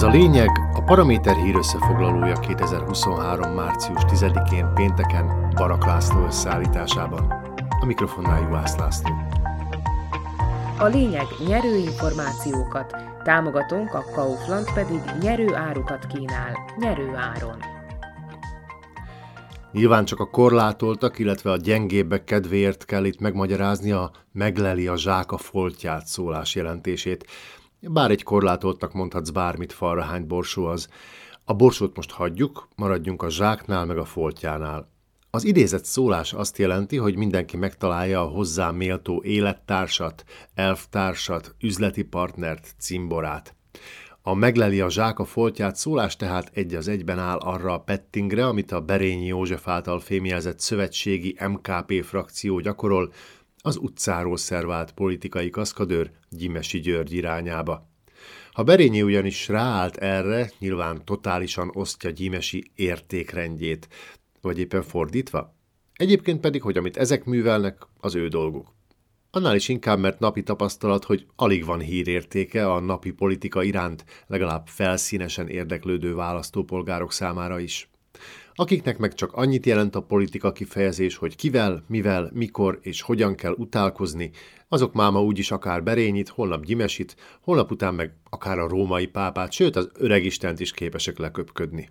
Ez a lényeg a Paraméter hír összefoglalója 2023. március 10-én pénteken Barak László összeállításában. A mikrofonnál Juhász László. A lényeg nyerő információkat, támogatónk a Kaufland pedig nyerő árukat kínál, nyerő áron. Nyilván csak a korlátoltak, illetve a gyengébbek kedvéért kell itt megmagyarázni a megleli a zsák a foltját szólás jelentését. Bár egy korlátoltak mondhatsz bármit falrahány borsó az. A borsót most hagyjuk, maradjunk a zsáknál meg a foltjánál. Az idézett szólás azt jelenti, hogy mindenki megtalálja a hozzá méltó élettársat, elvtársat, üzleti partnert, cimborát. A megleli a zsák a foltját szólás tehát egy az egyben áll arra a pettingre, amit a Berényi József által fémjelzett szövetségi MKP frakció gyakorol, az utcáról szervált politikai kaszkadőr Gyimesi György irányába. Ha Berényi ugyanis ráállt erre, nyilván totálisan osztja Gyimesi értékrendjét, vagy éppen fordítva. Egyébként pedig, hogy amit ezek művelnek, az ő dolguk. Annál is inkább, mert napi tapasztalat, hogy alig van hírértéke a napi politika iránt, legalább felszínesen érdeklődő választópolgárok számára is. Akiknek meg csak annyit jelent a politika kifejezés, hogy kivel, mivel, mikor és hogyan kell utálkozni, azok máma úgyis akár Berényit, holnap Gyimesit, holnap után meg akár a római pápát, sőt az öreg Istent is képesek leköpködni.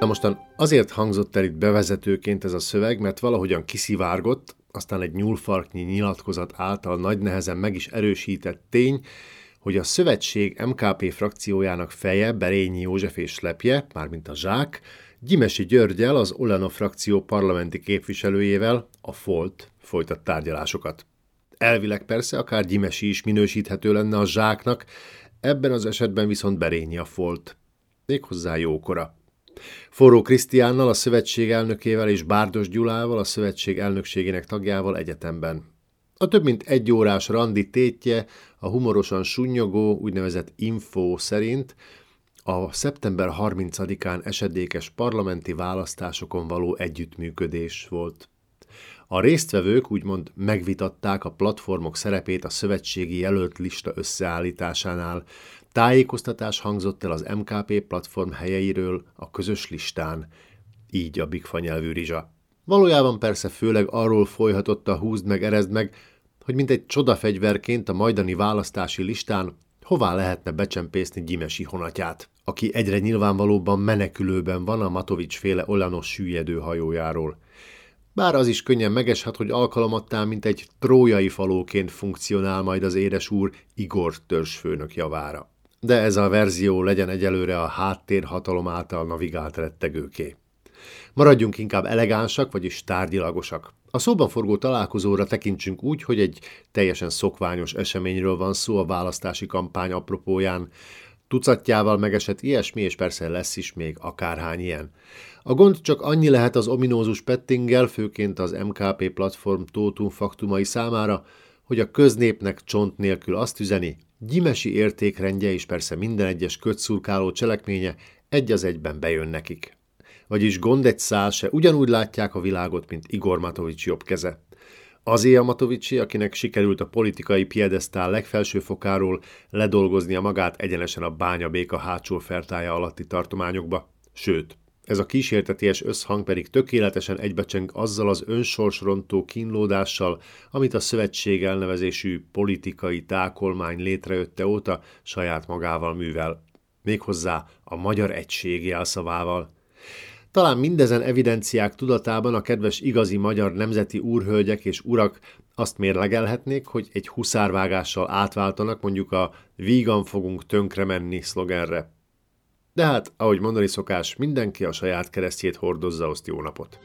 Na mostan azért hangzott el itt bevezetőként ez a szöveg, mert valahogyan kiszivárgott, aztán egy nyúlfarknyi nyilatkozat által nagy nehezen meg is erősített tény, hogy a szövetség MKP frakciójának feje Berényi József és Lepje, mármint a Zsák, Gyimesi Györgyel, az Olano frakció parlamenti képviselőjével, a FOLT folytat tárgyalásokat. Elvileg persze akár Gyimesi is minősíthető lenne a Zsáknak, ebben az esetben viszont Berényi a FOLT. Méghozzá jókora. Forró Krisztiánnal, a szövetség elnökével és Bárdos Gyulával, a szövetség elnökségének tagjával egyetemben. A több mint egy órás randi tétje a humorosan sunnyogó, úgynevezett info szerint a szeptember 30-án esedékes parlamenti választásokon való együttműködés volt. A résztvevők úgymond megvitatták a platformok szerepét a szövetségi jelölt lista összeállításánál, Tájékoztatás hangzott el az MKP platform helyeiről a közös listán, így a bigfa nyelvű rizsa. Valójában persze főleg arról folyhatott a húzd meg, erezd meg, hogy mint egy csodafegyverként a majdani választási listán hová lehetne becsempészni Gyimesi honatját, aki egyre nyilvánvalóban menekülőben van a Matovics féle Olanos süllyedő hajójáról. Bár az is könnyen megeshet, hogy alkalomattán, mint egy trójai falóként funkcionál majd az édes úr Igor törzsfőnök javára de ez a verzió legyen egyelőre a háttérhatalom által navigált rettegőké. Maradjunk inkább elegánsak, vagyis tárgyilagosak. A szóban forgó találkozóra tekintsünk úgy, hogy egy teljesen szokványos eseményről van szó a választási kampány apropóján. Tucatjával megesett ilyesmi, és persze lesz is még akárhány ilyen. A gond csak annyi lehet az ominózus pettinggel, főként az MKP platform tótum faktumai számára, hogy a köznépnek csont nélkül azt üzeni, Gyimesi értékrendje és persze minden egyes kötszurkáló cselekménye egy az egyben bejön nekik. Vagyis gond egy szál se ugyanúgy látják a világot, mint Igor Matovics jobb keze. Azért a Matovicsi, akinek sikerült a politikai piedesztál legfelső fokáról ledolgoznia magát egyenesen a bányabéka hátsó fertája alatti tartományokba. Sőt, ez a kísérteties összhang pedig tökéletesen egybecseng azzal az önsorsrontó kínlódással, amit a szövetség elnevezésű politikai tákolmány létrejötte óta saját magával művel. Méghozzá a magyar egység jelszavával. Talán mindezen evidenciák tudatában a kedves igazi magyar nemzeti úrhölgyek és urak azt mérlegelhetnék, hogy egy huszárvágással átváltanak mondjuk a vígan fogunk tönkre menni szlogenre. De hát, ahogy mondani szokás, mindenki a saját keresztjét hordozza, azt jó napot.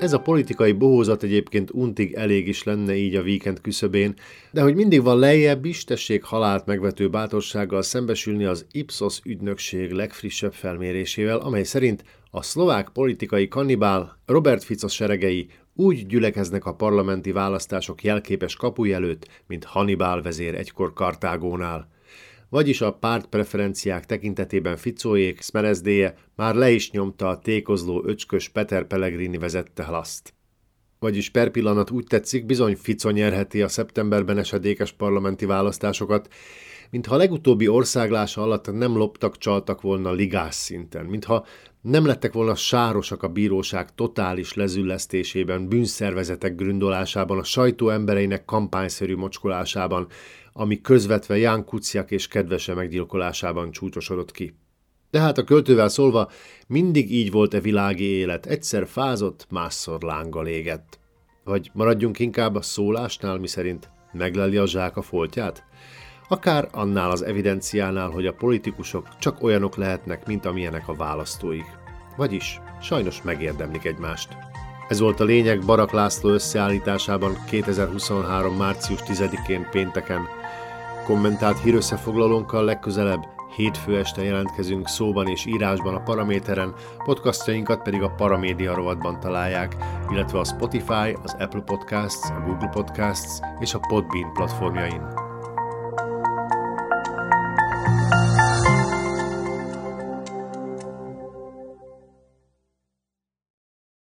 Ez a politikai bohózat egyébként untig elég is lenne így a víkend küszöbén, de hogy mindig van lejjebb is, tessék halált megvető bátorsággal szembesülni az Ipsos ügynökség legfrissebb felmérésével, amely szerint a szlovák politikai kannibál Robert Fico seregei úgy gyülekeznek a parlamenti választások jelképes kapuj előtt, mint Hannibal vezér egykor Kartágónál vagyis a pártpreferenciák tekintetében Ficóék szmerezdéje már le is nyomta a tékozló öcskös Peter Pellegrini vezette hlaszt. Vagyis per pillanat úgy tetszik, bizony Fico nyerheti a szeptemberben esedékes parlamenti választásokat, mintha a legutóbbi országlása alatt nem loptak, csaltak volna ligás szinten, mintha nem lettek volna sárosak a bíróság totális lezüllesztésében, bűnszervezetek gründolásában, a sajtó embereinek kampányszerű mocskolásában, ami közvetve Ján Kuciak és kedvese meggyilkolásában csúcsosodott ki. De hát a költővel szólva, mindig így volt e világi élet, egyszer fázott, másszor lánggal égett. Vagy maradjunk inkább a szólásnál, miszerint megleli a zsák a foltját? Akár annál az evidenciánál, hogy a politikusok csak olyanok lehetnek, mint amilyenek a választóik. Vagyis sajnos megérdemlik egymást. Ez volt a lényeg Barak László összeállításában 2023. március 10-én pénteken. Kommentált hírösszefoglalónkkal legközelebb hétfő este jelentkezünk szóban és írásban a Paraméteren, podcastjainkat pedig a Paramédia rovatban találják, illetve a Spotify, az Apple Podcasts, a Google Podcasts és a Podbean platformjain.